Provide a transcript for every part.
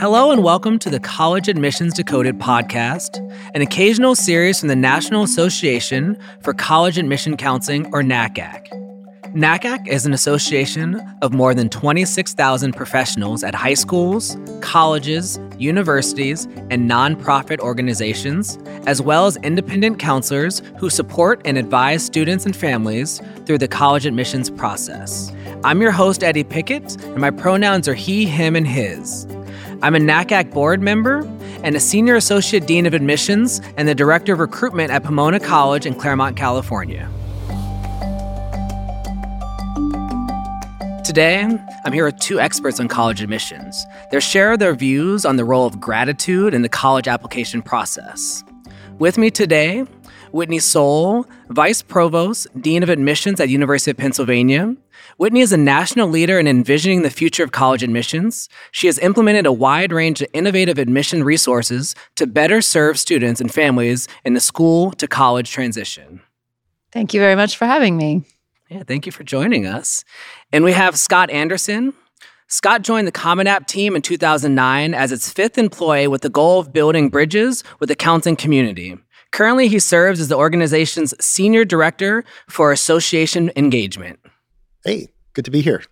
Hello and welcome to the College Admissions Decoded podcast, an occasional series from the National Association for College Admission Counseling, or NACAC. NACAC is an association of more than 26,000 professionals at high schools, colleges, universities, and nonprofit organizations, as well as independent counselors who support and advise students and families through the college admissions process. I'm your host, Eddie Pickett, and my pronouns are he, him, and his. I'm a NACAC board member and a senior associate dean of admissions and the director of recruitment at Pomona College in Claremont, California. Today, I'm here with two experts on college admissions. They'll share their views on the role of gratitude in the college application process. With me today, Whitney Soule, Vice Provost, Dean of Admissions at University of Pennsylvania, Whitney is a national leader in envisioning the future of college admissions. She has implemented a wide range of innovative admission resources to better serve students and families in the school to college transition. Thank you very much for having me. Yeah, thank you for joining us. And we have Scott Anderson. Scott joined the Common App team in 2009 as its fifth employee with the goal of building bridges with the counseling community. Currently, he serves as the organization's senior director for association engagement. Hey, good to be here.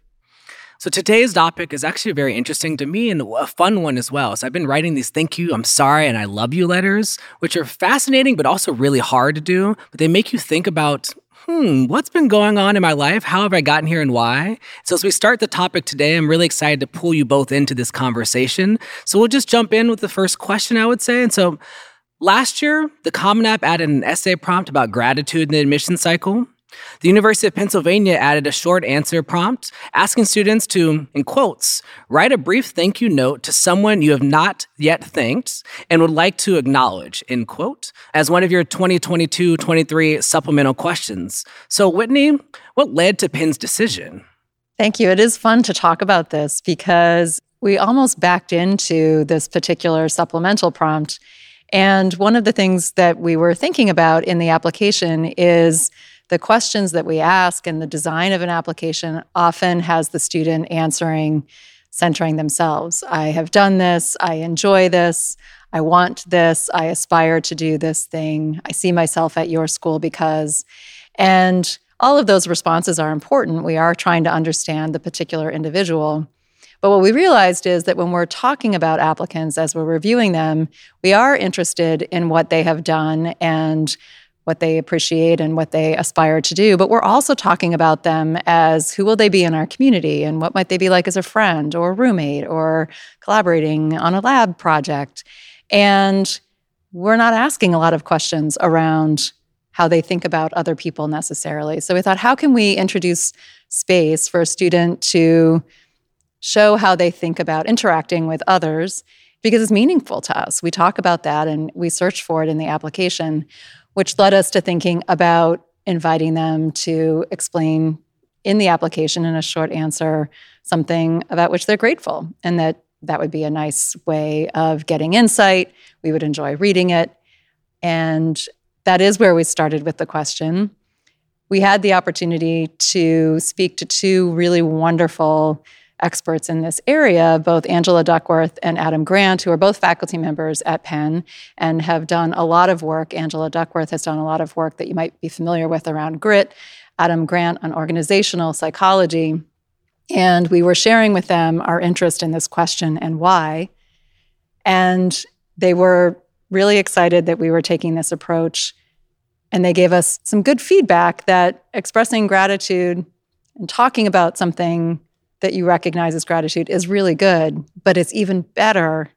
So today's topic is actually very interesting to me and a fun one as well. So I've been writing these thank you, I'm sorry, and I love you letters, which are fascinating but also really hard to do. But they make you think about, hmm, what's been going on in my life? How have I gotten here and why? So as we start the topic today, I'm really excited to pull you both into this conversation. So we'll just jump in with the first question, I would say. And so last year, the Common App added an essay prompt about gratitude in the admission cycle. The University of Pennsylvania added a short answer prompt asking students to, in quotes, write a brief thank you note to someone you have not yet thanked and would like to acknowledge, in quote, as one of your 2022 23 supplemental questions. So, Whitney, what led to Penn's decision? Thank you. It is fun to talk about this because we almost backed into this particular supplemental prompt. And one of the things that we were thinking about in the application is the questions that we ask and the design of an application often has the student answering centering themselves. I have done this, I enjoy this, I want this, I aspire to do this thing, I see myself at your school because. And all of those responses are important. We are trying to understand the particular individual. But what we realized is that when we're talking about applicants as we're reviewing them, we are interested in what they have done and what they appreciate and what they aspire to do. But we're also talking about them as who will they be in our community and what might they be like as a friend or roommate or collaborating on a lab project. And we're not asking a lot of questions around how they think about other people necessarily. So we thought how can we introduce space for a student to show how they think about interacting with others? Because it's meaningful to us. We talk about that and we search for it in the application which led us to thinking about inviting them to explain in the application in a short answer something about which they're grateful and that that would be a nice way of getting insight. We would enjoy reading it. And that is where we started with the question. We had the opportunity to speak to two really wonderful experts in this area, both Angela Duckworth and Adam Grant, who are both faculty members at Penn and have done a lot of work. Angela Duckworth has done a lot of work that you might be familiar with around grit, Adam Grant on organizational psychology. And we were sharing with them our interest in this question and why. And they were really excited that we were taking this approach. And they gave us some good feedback that expressing gratitude and talking about something that you recognize as gratitude is really good, but it's even better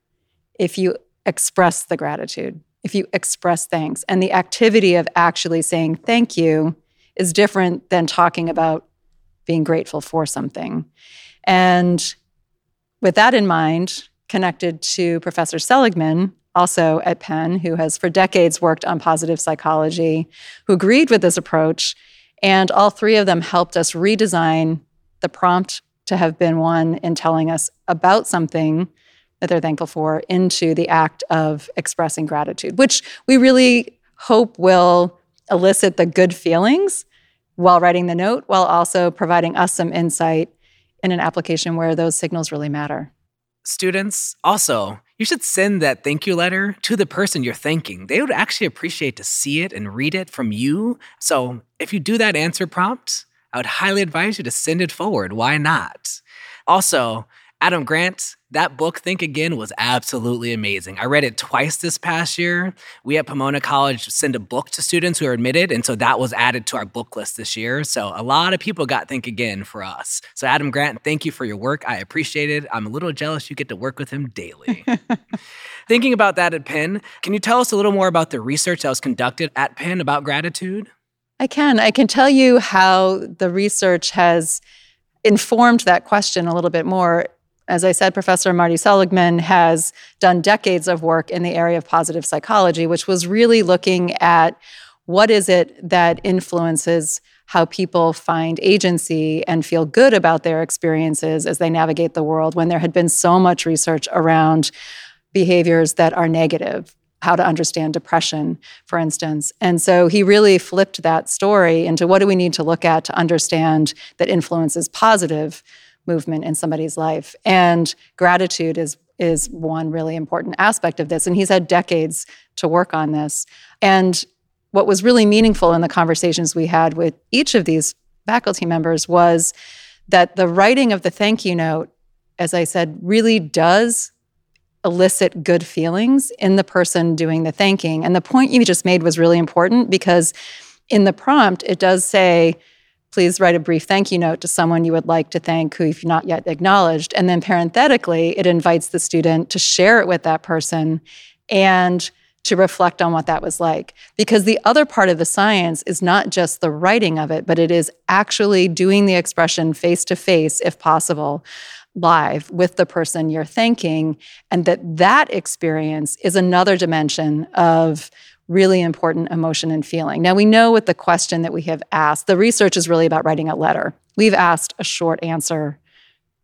if you express the gratitude, if you express thanks. And the activity of actually saying thank you is different than talking about being grateful for something. And with that in mind, connected to Professor Seligman, also at Penn, who has for decades worked on positive psychology, who agreed with this approach. And all three of them helped us redesign the prompt to have been one in telling us about something that they're thankful for into the act of expressing gratitude, which we really hope will elicit the good feelings while writing the note, while also providing us some insight in an application where those signals really matter. students, also, you should send that thank you letter to the person you're thanking. They would actually appreciate to see it and read it from you. So if you do that answer prompt, I would highly advise you to send it forward. Why not? Also, Adam Grant, that book, Think Again, was absolutely amazing. I read it twice this past year. We at Pomona College send a book to students who are admitted, and so that was added to our book list this year. So a lot of people got Think Again for us. So, Adam Grant, thank you for your work. I appreciate it. I'm a little jealous you get to work with him daily. Thinking about that at Penn, can you tell us a little more about the research that was conducted at Penn about gratitude? I can. I can tell you how the research has informed that question a little bit more as I said, Professor Marty Seligman has done decades of work in the area of positive psychology, which was really looking at what is it that influences how people find agency and feel good about their experiences as they navigate the world when there had been so much research around behaviors that are negative how to understand depression, for instance. And so he really flipped that story into what do we need to look at to understand that influence is positive movement in somebody's life. And gratitude is is one really important aspect of this. And he's had decades to work on this. And what was really meaningful in the conversations we had with each of these faculty members was that the writing of the thank you note, as I said, really does elicit good feelings in the person doing the thanking. And the point you just made was really important because in the prompt, it does say, please write a brief thank you note to someone you would like to thank who you've not yet acknowledged. And then parenthetically, it invites the student to share it with that person and to reflect on what that was like. Because the other part of the science is not just the writing of it, but it is actually doing the expression face to face, if possible, live with the person you're thanking. And that that experience is another dimension of really important emotion and feeling. Now, we know with the question that we have asked, the research is really about writing a letter. We've asked a short answer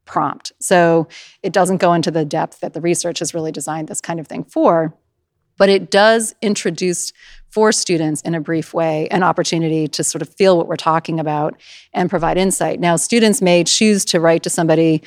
prompt. So it doesn't go into the depth that the research has really designed this kind of thing for, but it does introduce for students in a brief way an opportunity to sort of feel what we're talking about and provide insight. Now, students may choose to write to somebody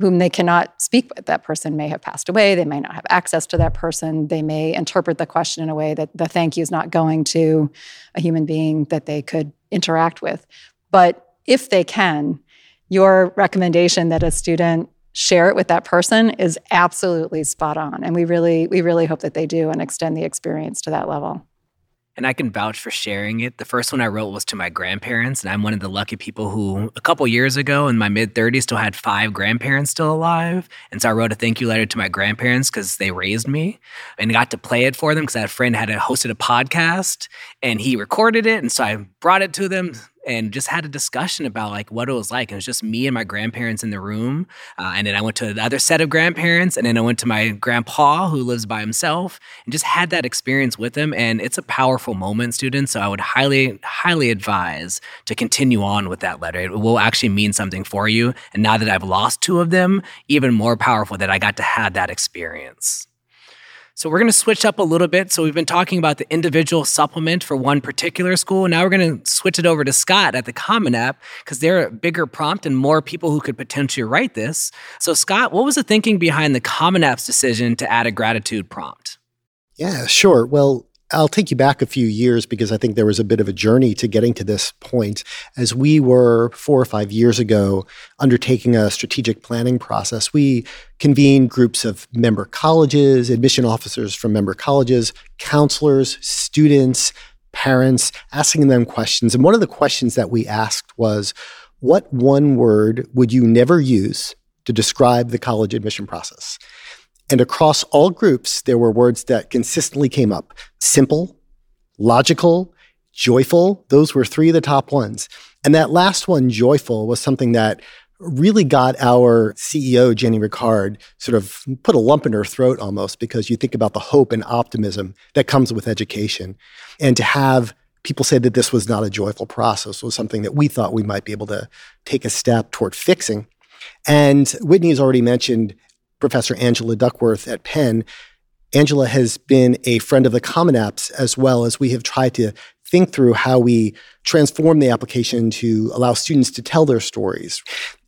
whom they cannot speak with. That person may have passed away. They may not have access to that person. They may interpret the question in a way that the thank you is not going to a human being that they could interact with. But if they can, your recommendation that a student share it with that person is absolutely spot on and we really we really hope that they do and extend the experience to that level and I can vouch for sharing it. The first one I wrote was to my grandparents, and I'm one of the lucky people who, a couple years ago in my mid 30s, still had five grandparents still alive. And so I wrote a thank you letter to my grandparents because they raised me and got to play it for them because that friend had hosted a podcast and he recorded it. And so I brought it to them and just had a discussion about like what it was like. It was just me and my grandparents in the room. Uh, and then I went to another set of grandparents, and then I went to my grandpa who lives by himself, and just had that experience with him. And it's a powerful moment, students. So I would highly, highly advise to continue on with that letter. It will actually mean something for you. And now that I've lost two of them, even more powerful that I got to have that experience. So we're going to switch up a little bit. So we've been talking about the individual supplement for one particular school. Now we're going to switch it over to Scott at the Common App because they're a bigger prompt and more people who could potentially write this. So Scott, what was the thinking behind the Common App's decision to add a gratitude prompt? Yeah, sure. Well, I'll take you back a few years because I think there was a bit of a journey to getting to this point. As we were four or five years ago undertaking a strategic planning process, we convened groups of member colleges, admission officers from member colleges, counselors, students, parents, asking them questions. And one of the questions that we asked was, What one word would you never use to describe the college admission process? And across all groups, there were words that consistently came up simple, logical, joyful. Those were three of the top ones. And that last one, joyful, was something that really got our CEO, Jenny Rickard, sort of put a lump in her throat almost because you think about the hope and optimism that comes with education. And to have people say that this was not a joyful process was something that we thought we might be able to take a step toward fixing. And Whitney has already mentioned Professor Angela Duckworth at Penn. Angela has been a friend of the Common Apps as well as we have tried to think through how we transform the application to allow students to tell their stories.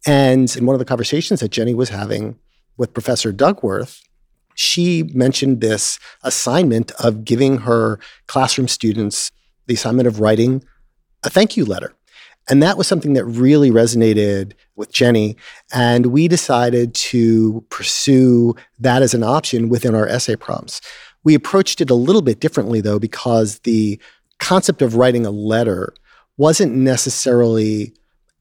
And in one of the conversations that Jenny was having, with Professor Duckworth, she mentioned this assignment of giving her classroom students the assignment of writing a thank you letter. And that was something that really resonated with Jenny. And we decided to pursue that as an option within our essay prompts. We approached it a little bit differently, though, because the concept of writing a letter wasn't necessarily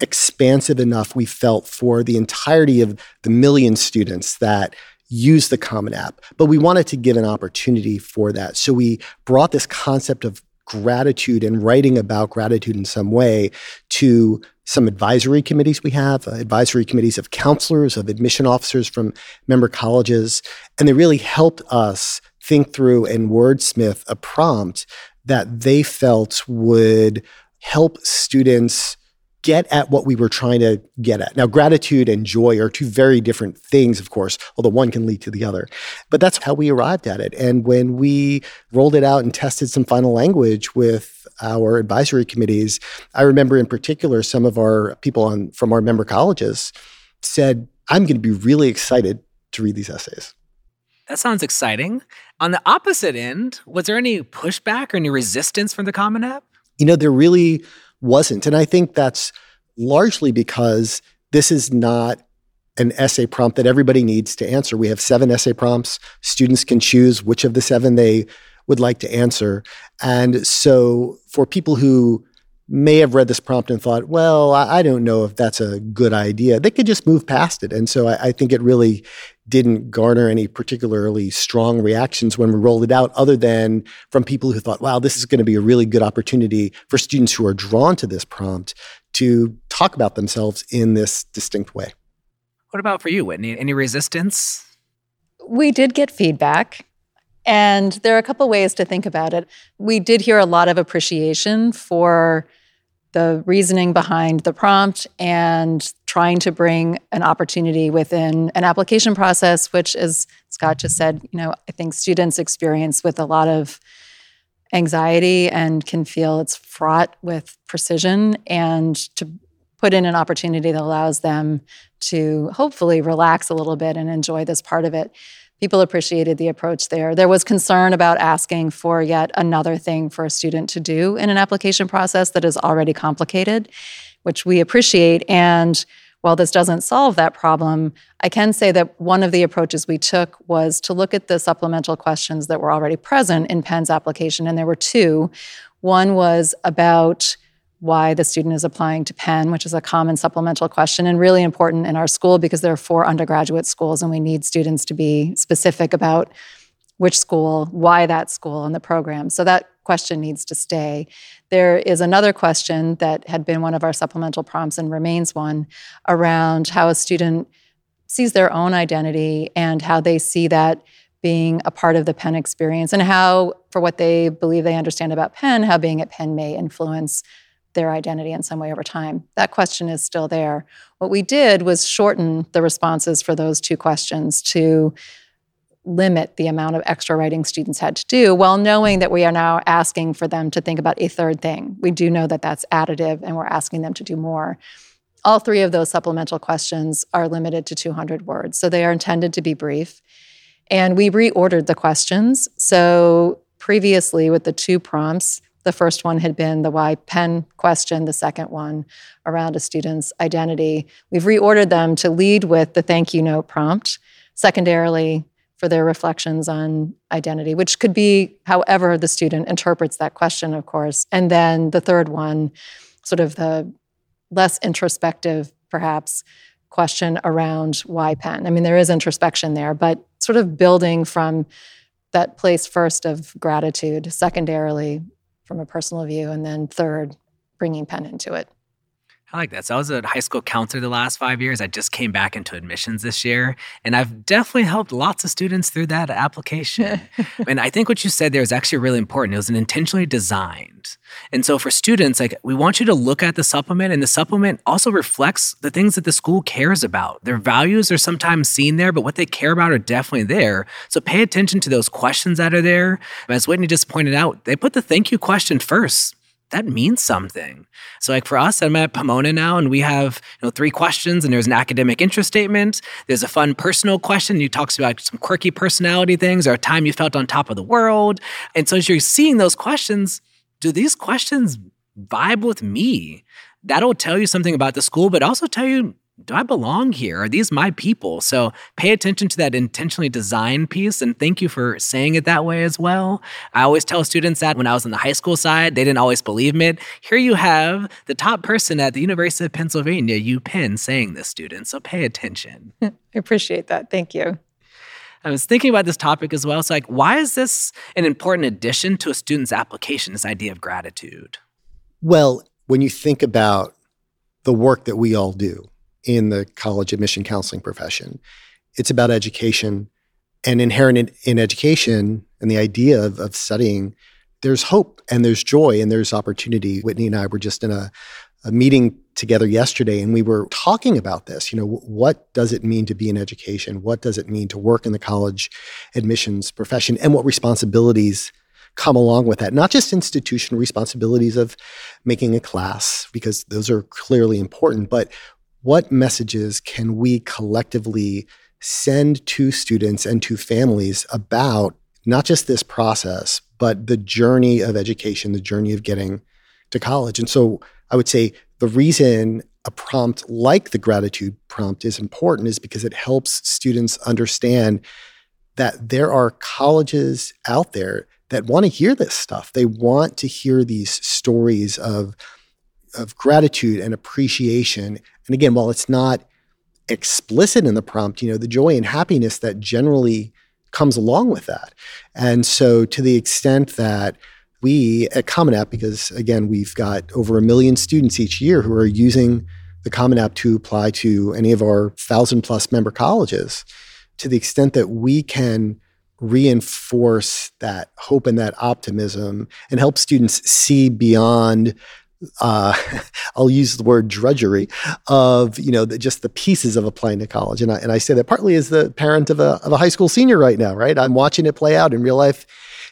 expansive enough, we felt, for the entirety of the million students that use the Common App. But we wanted to give an opportunity for that. So we brought this concept of gratitude and writing about gratitude in some way to some advisory committees we have, uh, advisory committees of counselors, of admission officers from member colleges. And they really helped us think through and wordsmith a prompt that they felt would help students get at what we were trying to get at. Now, gratitude and joy are two very different things, of course, although one can lead to the other. But that's how we arrived at it. And when we rolled it out and tested some final language with our advisory committees, I remember in particular some of our people on from our member colleges said, I'm going to be really excited to read these essays. That sounds exciting. On the opposite end, was there any pushback or any resistance from the Common App? You know, there really wasn't. And I think that's largely because this is not an essay prompt that everybody needs to answer. We have seven essay prompts. Students can choose which of the seven they would like to answer. And so for people who may have read this prompt and thought, well, I, don't know if that's a good idea, they could just move past it. And so I, I think it really didn't garner any particularly strong reactions when we rolled it out, other than from people who thought, wow, this is going to be a really good opportunity for students who are drawn to this prompt to talk about themselves in this distinct way. What about for you, Whitney? Any resistance? We did get feedback. And there are a couple ways to think about it. We did hear a lot of appreciation for the reasoning behind the prompt and trying to bring an opportunity within an application process, which, as Scott just said, you know, I think students experience with a lot of anxiety and can feel it's fraught with precision and to put in an opportunity that allows them to hopefully relax a little bit and enjoy this part of it people appreciated the approach there. There was concern about asking for yet another thing for a student to do in an application process that is already complicated, which we appreciate. And while this doesn't solve that problem, I can say that one of the approaches we took was to look at the supplemental questions that were already present in Penn's application. And there were two. One was about why the student is applying to Penn, which is a common supplemental question and really important in our school because there are four undergraduate schools and we need students to be specific about which school, why that school, and the program. So that question needs to stay. There is another question that had been one of our supplemental prompts and remains one around how a student sees their own identity and how they see that being a part of the Penn experience and how, for what they believe they understand about Penn, how being at Penn may influence their identity in some way over time? That question is still there. What we did was shorten the responses for those two questions to limit the amount of extra writing students had to do while knowing that we are now asking for them to think about a third thing. We do know that that's additive and we're asking them to do more. All three of those supplemental questions are limited to 200 words, so they are intended to be brief. And we reordered the questions. So previously, with the two prompts, the first one had been the why Penn question, the second one around a student's identity. We've reordered them to lead with the thank you note prompt, secondarily, for their reflections on identity, which could be however the student interprets that question, of course. And then the third one, sort of the less introspective, perhaps, question around why Penn. I mean, there is introspection there, but sort of building from that place first of gratitude, secondarily, from a personal view, and then third, bringing Penn into it. I like that. So I was a high school counselor the last five years. I just came back into admissions this year, and I've definitely helped lots of students through that application. and I think what you said there is actually really important. It was an intentionally designed. And so for students, like we want you to look at the supplement, and the supplement also reflects the things that the school cares about. Their values are sometimes seen there, but what they care about are definitely there. So pay attention to those questions that are there. As Whitney just pointed out, they put the thank you question first that means something. So like for us, I'm at Pomona now and we have, you know, three questions and there's an academic interest statement. There's a fun personal question. You talks about some quirky personality things or a time you felt on top of the world. And so as you're seeing those questions, do these questions vibe with me? That'll tell you something about the school, but also tell you do I belong here? Are these my people? So pay attention to that intentionally designed piece. And thank you for saying it that way as well. I always tell students that when I was on the high school side, they didn't always believe me. Here you have the top person at the University of Pennsylvania, UPenn, saying this, student. So pay attention. I appreciate that. Thank you. I was thinking about this topic as well. It's like, why is this an important addition to a student's application, this idea of gratitude? Well, when you think about the work that we all do, in the college admission counseling profession. It's about education and inherent in, education and the idea of, of studying, there's hope and there's joy and there's opportunity. Whitney and I were just in a, a meeting together yesterday and we were talking about this. You know, what does it mean to be in education? What does it mean to work in the college admissions profession? And what responsibilities come along with that? Not just institutional responsibilities of making a class, because those are clearly important, but what messages can we collectively send to students and to families about not just this process, but the journey of education, the journey of getting to college? And so I would say the reason a prompt like the gratitude prompt is important is because it helps students understand that there are colleges out there that want to hear this stuff. They want to hear these stories of of gratitude and appreciation. And again, while it's not explicit in the prompt, you know, the joy and happiness that generally comes along with that. And so to the extent that we at Common App, because again, we've got over a million students each year who are using the Common App to apply to any of our thousand plus member colleges, to the extent that we can reinforce that hope and that optimism and help students see beyond uh, I'll use the word drudgery of you know the, just the pieces of applying to college, and I, and I say that partly as the parent of a of a high school senior right now, right? I'm watching it play out in real life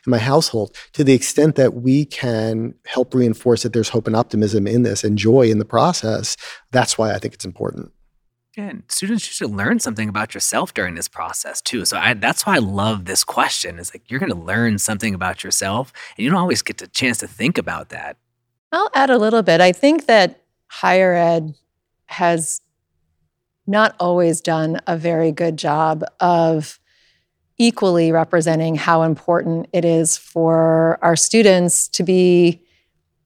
in my household to the extent that we can help reinforce that there's hope and optimism in this and joy in the process. That's why I think it's important. And students should learn something about yourself during this process too. So I, that's why I love this question. Is like you're going to learn something about yourself, and you don't always get the chance to think about that I'll add a little bit. I think that higher ed has not always done a very good job of equally representing how important it is for our students to be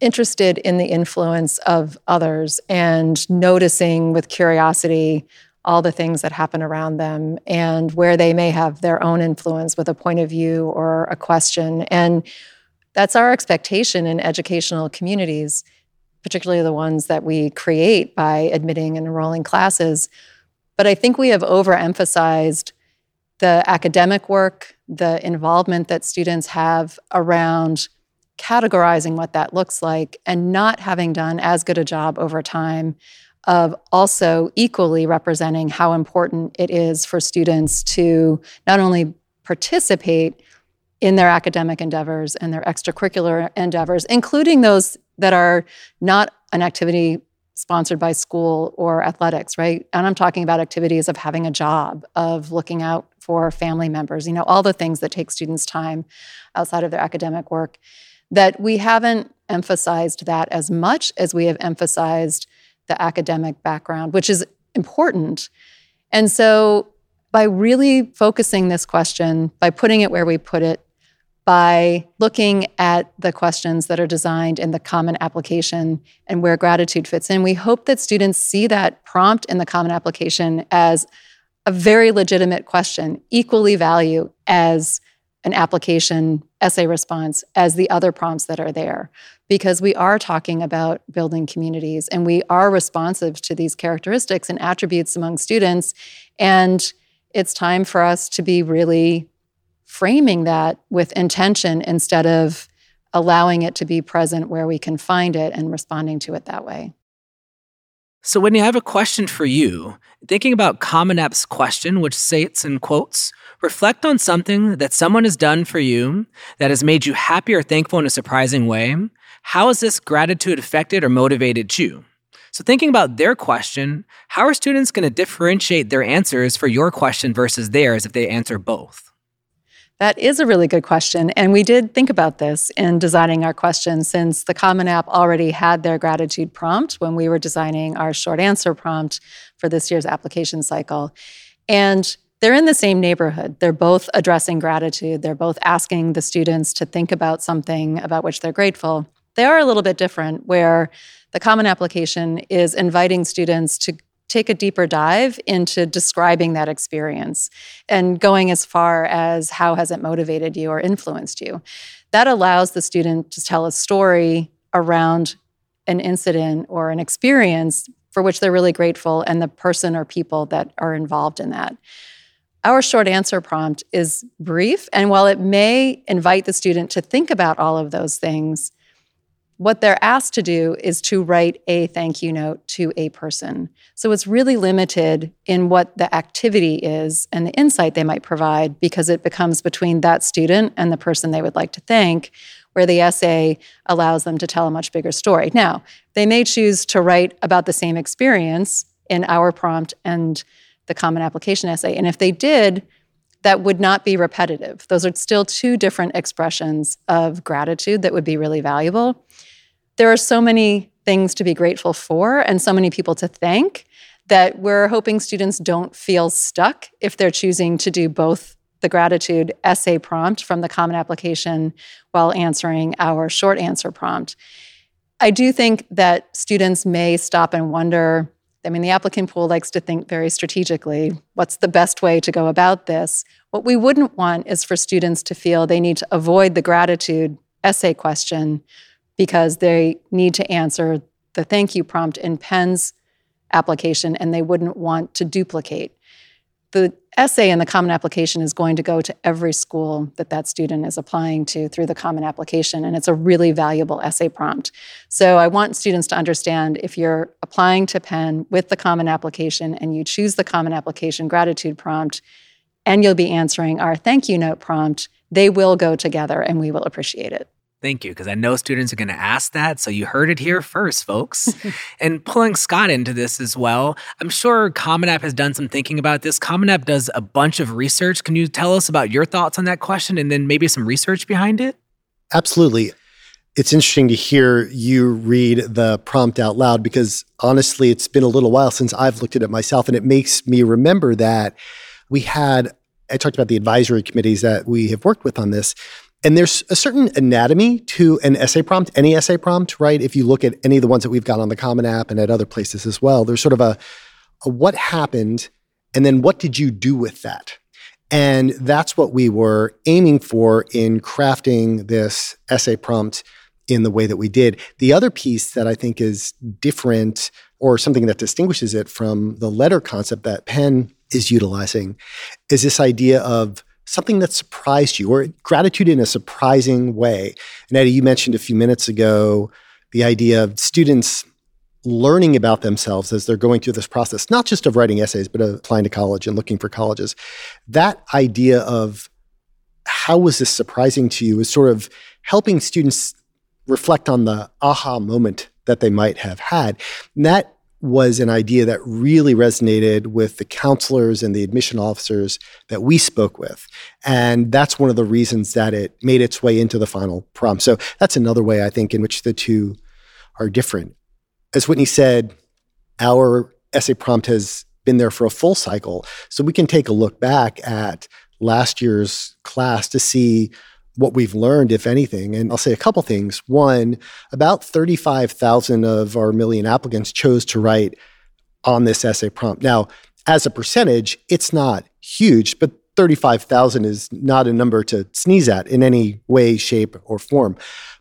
interested in the influence of others and noticing with curiosity all the things that happen around them and where they may have their own influence with a point of view or a question. And that's our expectation in educational communities, particularly the ones that we create by admitting and enrolling classes. But I think we have overemphasized the academic work, the involvement that students have around categorizing what that looks like, and not having done as good a job over time of also equally representing how important it is for students to not only participate in their academic endeavors and their extracurricular endeavors, including those that are not an activity sponsored by school or athletics, right? And I'm talking about activities of having a job, of looking out for family members, you know, all the things that take students time outside of their academic work, that we haven't emphasized that as much as we have emphasized the academic background, which is important. And so by really focusing this question, by putting it where we put it, by looking at the questions that are designed in the common application and where gratitude fits in. We hope that students see that prompt in the common application as a very legitimate question, equally value as an application essay response as the other prompts that are there because we are talking about building communities and we are responsive to these characteristics and attributes among students and it's time for us to be really framing that with intention instead of allowing it to be present where we can find it and responding to it that way. So, Whitney, I have a question for you. Thinking about Common App's question, which states in quotes, reflect on something that someone has done for you that has made you happy or thankful in a surprising way. how has this gratitude affected or motivated you? So, thinking about their question, how are students going to differentiate their answers for your question versus theirs if they answer both? That is a really good question. And we did think about this in designing our question since the Common App already had their gratitude prompt when we were designing our short answer prompt for this year's application cycle. And they're in the same neighborhood. They're both addressing gratitude. They're both asking the students to think about something about which they're grateful. They are a little bit different, where the Common Application is inviting students to take a deeper dive into describing that experience and going as far as how has it motivated you or influenced you. That allows the student to tell a story around an incident or an experience for which they're really grateful and the person or people that are involved in that. Our short answer prompt is brief, and while it may invite the student to think about all of those things, what they're asked to do is to write a thank you note to a person. So it's really limited in what the activity is and the insight they might provide because it becomes between that student and the person they would like to thank, where the essay allows them to tell a much bigger story. Now, they may choose to write about the same experience in our prompt and the common application essay. And if they did, that would not be repetitive. Those are still two different expressions of gratitude that would be really valuable there are so many things to be grateful for and so many people to thank that we're hoping students don't feel stuck if they're choosing to do both the gratitude essay prompt from the common application while answering our short answer prompt. I do think that students may stop and wonder. I mean, the applicant pool likes to think very strategically. What's the best way to go about this? What we wouldn't want is for students to feel they need to avoid the gratitude essay question because they need to answer the thank you prompt in Penn's application and they wouldn't want to duplicate. The essay in the Common Application is going to go to every school that that student is applying to through the Common Application, and it's a really valuable essay prompt. So I want students to understand if you're applying to Penn with the Common Application and you choose the Common Application gratitude prompt, and you'll be answering our thank you note prompt, they will go together and we will appreciate it. Thank you, because I know students are going to ask that. So you heard it here mm. first, folks. and pulling Scott into this as well, I'm sure Common App has done some thinking about this. Common App does a bunch of research. Can you tell us about your thoughts on that question and then maybe some research behind it? Absolutely. It's interesting to hear you read the prompt out loud because honestly, it's been a little while since I've looked at it myself. And it makes me remember that we had, I talked about the advisory committees that we have worked with on this and there's a certain anatomy to an essay prompt, any essay prompt, right? If you look at any of the ones that we've got on the Common App and at other places as well, there's sort of a, a what happened and then what did you do with that? And that's what we were aiming for in crafting this essay prompt in the way that we did. The other piece that I think is different or something that distinguishes it from the letter concept that Penn is utilizing is this idea of something that surprised you or gratitude in a surprising way. And Eddie, you mentioned a few minutes ago the idea of students learning about themselves as they're going through this process, not just of writing essays, but of applying to college and looking for colleges. That idea of how was this surprising to you is sort of helping students reflect on the aha moment that they might have had. And that was an idea that really resonated with the counselors and the admission officers that we spoke with. And that's one of the reasons that it made its way into the final prompt. So that's another way I think in which the two are different. As Whitney said, our essay prompt has been there for a full cycle. So we can take a look back at last year's class to see what we've learned, if anything. And I'll say a couple things. One, about 35,000 of our million applicants chose to write on this essay prompt. Now, as a percentage, it's not huge, but 35,000 is not a number to sneeze at in any way, shape, or form.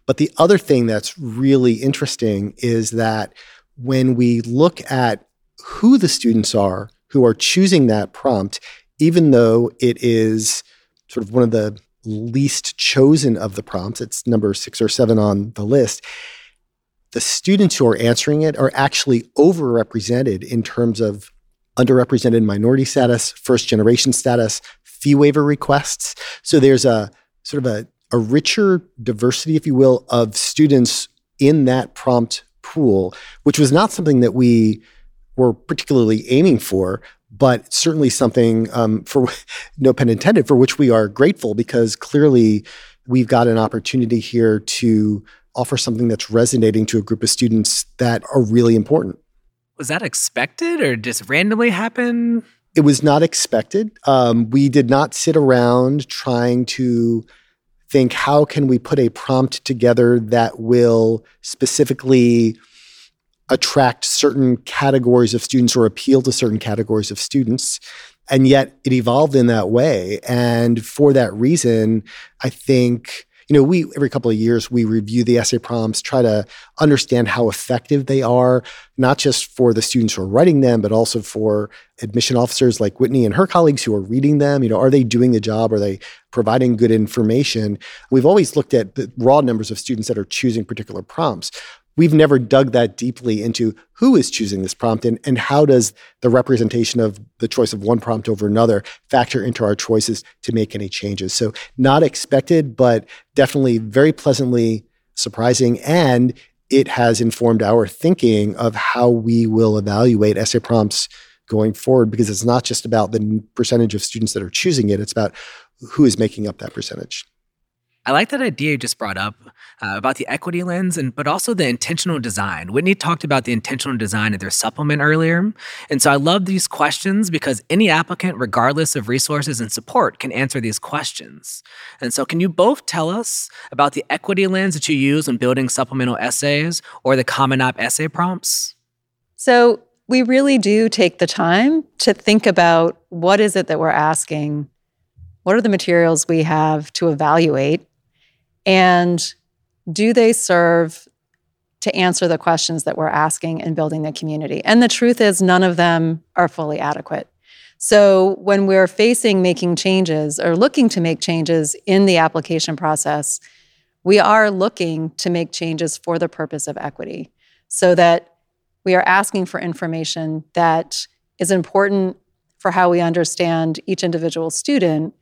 But the other thing that's really interesting is that when we look at who the students are who are choosing that prompt, even though it is sort of one of the least chosen of the prompts, it's number six or seven on the list, the students who are answering it are actually overrepresented in terms of underrepresented minority status, first generation status, fee waiver requests. So there's a sort of a, a richer diversity, if you will, of students in that prompt pool, which was not something that we were particularly aiming for, but certainly something um, for no pen intended, for which we are grateful because clearly we've got an opportunity here to offer something that's resonating to a group of students that are really important. Was that expected or just randomly happen? It was not expected. Um, we did not sit around trying to think how can we put a prompt together that will specifically attract certain categories of students or appeal to certain categories of students. And yet it evolved in that way. And for that reason, I think you know, we every couple of years we review the essay prompts, try to understand how effective they are, not just for the students who are writing them, but also for admission officers like Whitney and her colleagues who are reading them. You know, are they doing the job? Are they providing good information? We've always looked at the raw numbers of students that are choosing particular prompts we've never dug that deeply into who is choosing this prompt and, and how does the representation of the choice of one prompt over another factor into our choices to make any changes. So, not expected, but definitely very pleasantly surprising. And it has informed our thinking of how we will evaluate essay prompts going forward because it's not just about the percentage of students that are choosing it, it's about who is making up that percentage. I like that idea you just brought up uh, about the equity lens, and but also the intentional design. Whitney talked about the intentional design of their supplement earlier, and so I love these questions because any applicant, regardless of resources and support, can answer these questions. And so, can you both tell us about the equity lens that you use when building supplemental essays or the Common App essay prompts? So we really do take the time to think about what is it that we're asking what are the materials we have to evaluate and do they serve to answer the questions that we're asking in building the community? And the truth is, none of them are fully adequate. So when we're facing making changes or looking to make changes in the application process, we are looking to make changes for the purpose of equity so that we are asking for information that is important for how we understand each individual student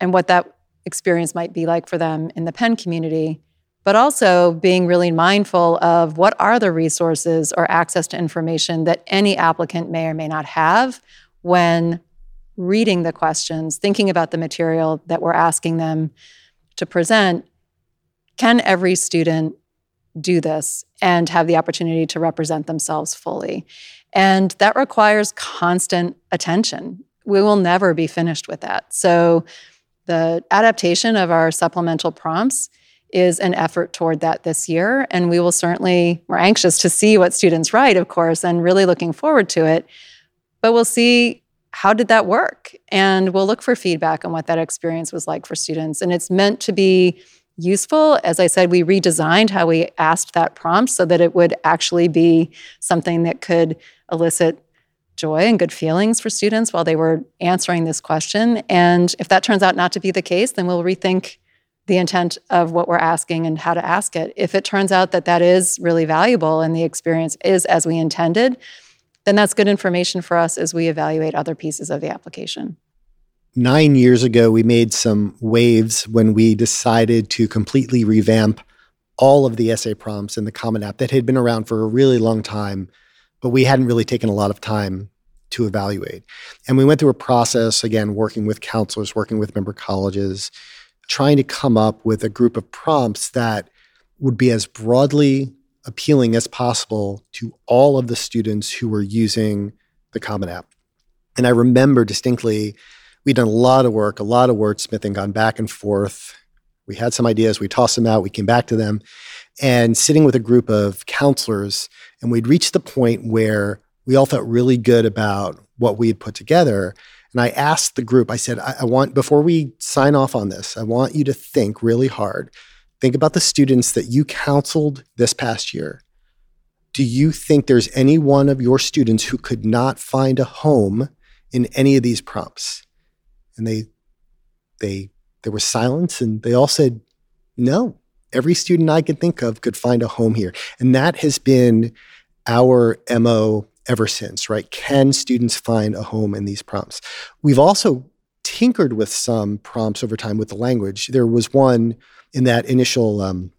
and what that experience might be like for them in the Penn community, but also being really mindful of what are the resources or access to information that any applicant may or may not have when reading the questions, thinking about the material that we're asking them to present. Can every student do this and have the opportunity to represent themselves fully? And that requires constant attention. We will never be finished with that. So, the adaptation of our supplemental prompts is an effort toward that this year. And we will certainly, we're anxious to see what students write, of course, and really looking forward to it. But we'll see how did that work? And we'll look for feedback on what that experience was like for students. And it's meant to be useful. As I said, we redesigned how we asked that prompt so that it would actually be something that could elicit joy and good feelings for students while they were answering this question. And if that turns out not to be the case, then we'll rethink the intent of what we're asking and how to ask it. If it turns out that that is really valuable and the experience is as we intended, then that's good information for us as we evaluate other pieces of the application. Nine years ago, we made some waves when we decided to completely revamp all of the essay prompts in the Common App that had been around for a really long time but we hadn't really taken a lot of time to evaluate. And we went through a process, again, working with counselors, working with member colleges, trying to come up with a group of prompts that would be as broadly appealing as possible to all of the students who were using the Common App. And I remember distinctly, we'd done a lot of work, a lot of wordsmithing, gone back and forth. We had some ideas, we tossed them out, we came back to them and sitting with a group of counselors. And we'd reached the point where we all felt really good about what we had put together. And I asked the group, I said, I, I, want, before we sign off on this, I want you to think really hard. Think about the students that you counseled this past year. Do you think there's any one of your students who could not find a home in any of these prompts? And they, they, there was silence and they all said, no, every student I could think of could find a home here. And that has been our MO ever since, right? Can students find a home in these prompts? We've also tinkered with some prompts over time with the language. There was one in that initial um,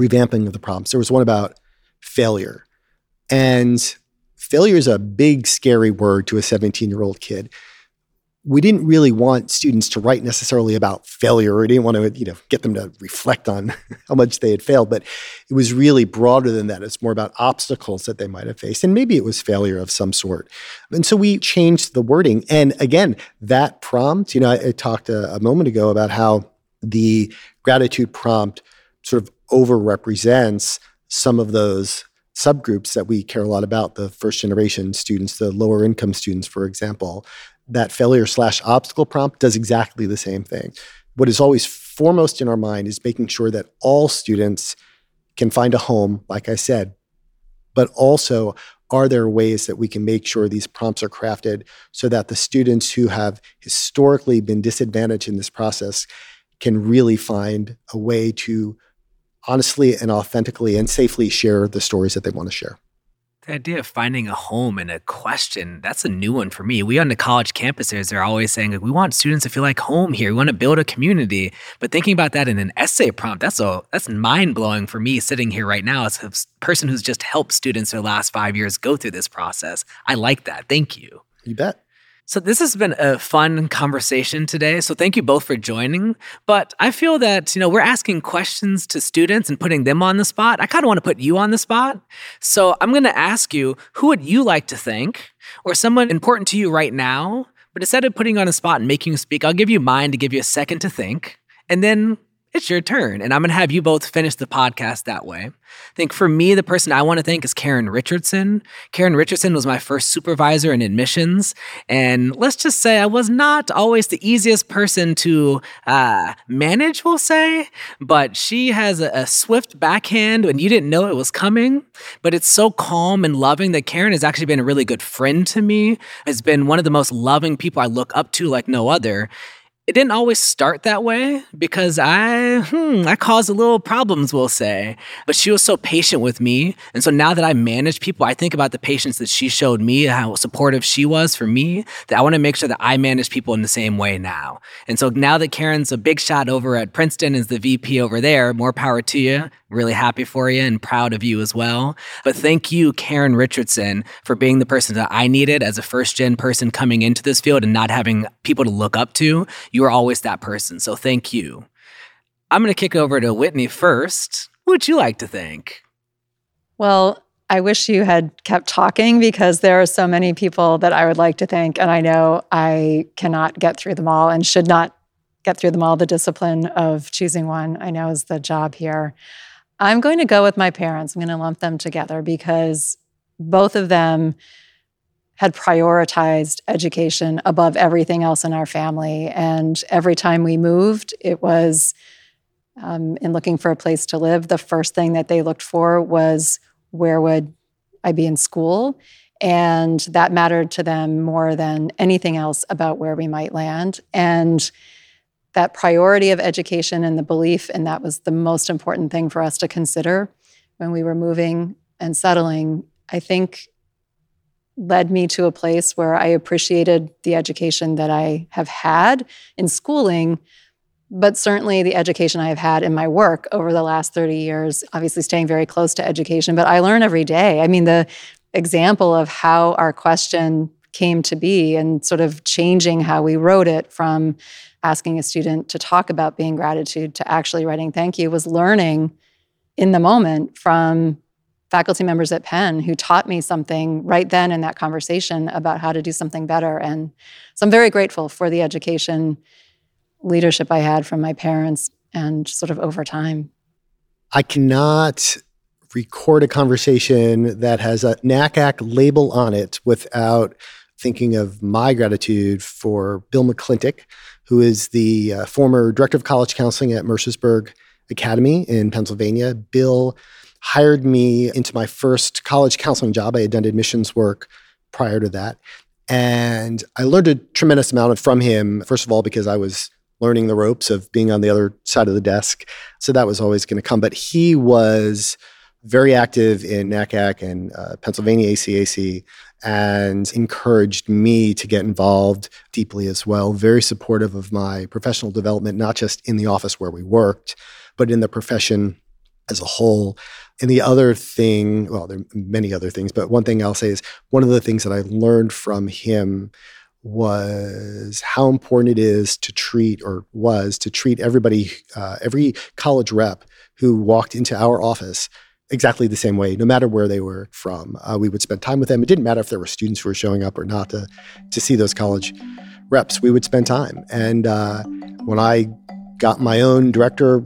revamping of the prompts. There was one about failure. And failure is a big, scary word to a 17 year old kid. We didn't really want students to write necessarily about failure. We didn't want to, you know, get them to reflect on how much they had failed. But it was really broader than that. It's more about obstacles that they might have faced. And maybe it was failure of some sort. And so we changed the wording. And again, that prompt, you know, I, I talked a, a moment ago about how the gratitude prompt sort of overrepresents some of those subgroups that we care a lot about the first generation students the lower income students for example that failure slash obstacle prompt does exactly the same thing what is always foremost in our mind is making sure that all students can find a home like i said but also are there ways that we can make sure these prompts are crafted so that the students who have historically been disadvantaged in this process can really find a way to honestly and authentically and safely share the stories that they want to share. The idea of finding a home and a question, that's a new one for me. We on the college campuses are always saying like, we want students to feel like home here. We want to build a community. But thinking about that in an essay prompt, that's a that's mind-blowing for me sitting here right now as a person who's just helped students for the last five years go through this process. I like that. Thank you. You bet. So, this has been a fun conversation today. So, thank you both for joining. But I feel that, you know, we're asking questions to students and putting them on the spot. I kind of want to put you on the spot. So, I'm going to ask you who would you like to thank or someone important to you right now? But instead of putting you on the spot and making you speak, I'll give you mine to give you a second to think. And then it's your turn. And I'm going to have you both finish the podcast that way. I think for me, the person I want to thank is Karen Richardson. Karen Richardson was my first supervisor in admissions. And let's just say I was not always the easiest person to uh, manage, we'll say, but she has a, a swift backhand and you didn't know it was coming. But it's so calm and loving that Karen has actually been a really good friend to me, has been one of the most loving people I look up to like no other it didn't always start that way because I, hmm, I caused a little problems, we'll say. But she was so patient with me. And so now that I manage people, I think about the patience that she showed me, how supportive she was for me, that I want to make sure that I manage people in the same way now. And so now that Karen's a big shot over at Princeton, is the VP over there, more power to you. Really happy for you and proud of you as well. But thank you, Karen Richardson, for being the person that I needed as a first gen person coming into this field and not having people to look up to. You are always that person. So thank you. I'm going to kick over to Whitney first. Would you like to thank? Well, I wish you had kept talking because there are so many people that I would like to thank. And I know I cannot get through them all and should not get through them all. The discipline of choosing one, I know, is the job here. I'm going to go with my parents. I'm going to lump them together because both of them had prioritized education above everything else in our family. And every time we moved, it was um, in looking for a place to live, the first thing that they looked for was where would I be in school? And that mattered to them more than anything else about where we might land. And that priority of education and the belief and that was the most important thing for us to consider when we were moving and settling i think led me to a place where i appreciated the education that i have had in schooling but certainly the education i have had in my work over the last 30 years obviously staying very close to education but i learn every day. I mean the example of how our question came to be and sort of changing how we wrote it from asking a student to talk about being gratitude to actually writing thank you was learning in the moment from faculty members at Penn who taught me something right then in that conversation about how to do something better. And so I'm very grateful for the education leadership I had from my parents and sort of over time. I cannot record a conversation that has a NACAC label on it without thinking of my gratitude for Bill McClintock, who is the uh, former director of college counseling at Mercersburg Academy in Pennsylvania. Bill hired me into my first college counseling job. I had done admissions work prior to that. And I learned a tremendous amount from him, first of all, because I was learning the ropes of being on the other side of the desk. So that was always going to come. But he was very active in NACAC and uh, Pennsylvania ACAC and encouraged me to get involved deeply as well. Very supportive of my professional development, not just in the office where we worked, but in the profession as a whole. And the other thing, well, there are many other things, but one thing I'll say is one of the things that I learned from him was how important it is to treat, or was to treat everybody, uh, every college rep who walked into our office exactly the same way, no matter where they were from. Uh, we would spend time with them. It didn't matter if there were students who were showing up or not to, to see those college reps. We would spend time. And uh, when I got my own director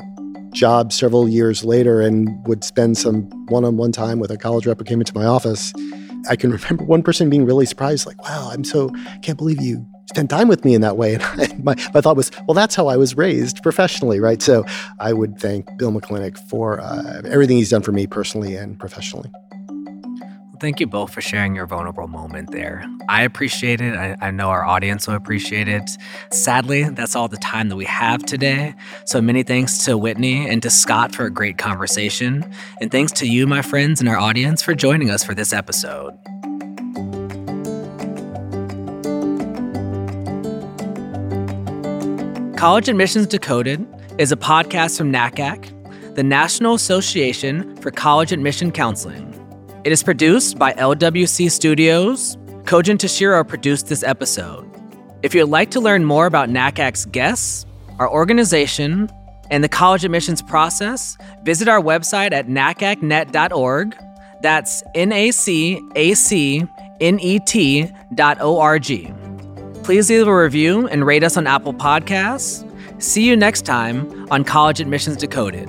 job several years later and would spend some one on one time with a college rep who came into my office, I can remember one person being really surprised, like, wow, I'm so, can't believe you spend time with me in that way. And my, my thought was, well, that's how I was raised professionally, right? So I would thank Bill McClintock for uh, everything he's done for me personally and professionally. Thank you both for sharing your vulnerable moment there. I appreciate it. I, I, know our audience will appreciate it. Sadly, that's all the time that we have today. So many thanks to Whitney and to Scott for a great conversation. And thanks to you, my friends, and our audience for joining us for this episode. College Admissions Decoded is a podcast from NACAC, the National Association for College Admission Counseling. It is produced by LWC Studios. Kojin Tashiro produced this episode. If you'd like to learn more about NACAC's guests, our organization, and the college admissions process, visit our website at nacacnet.org. That's N A C A C N E T dot O R G. Please leave a review and rate us on Apple Podcasts. See you next time on College Admissions Decoded.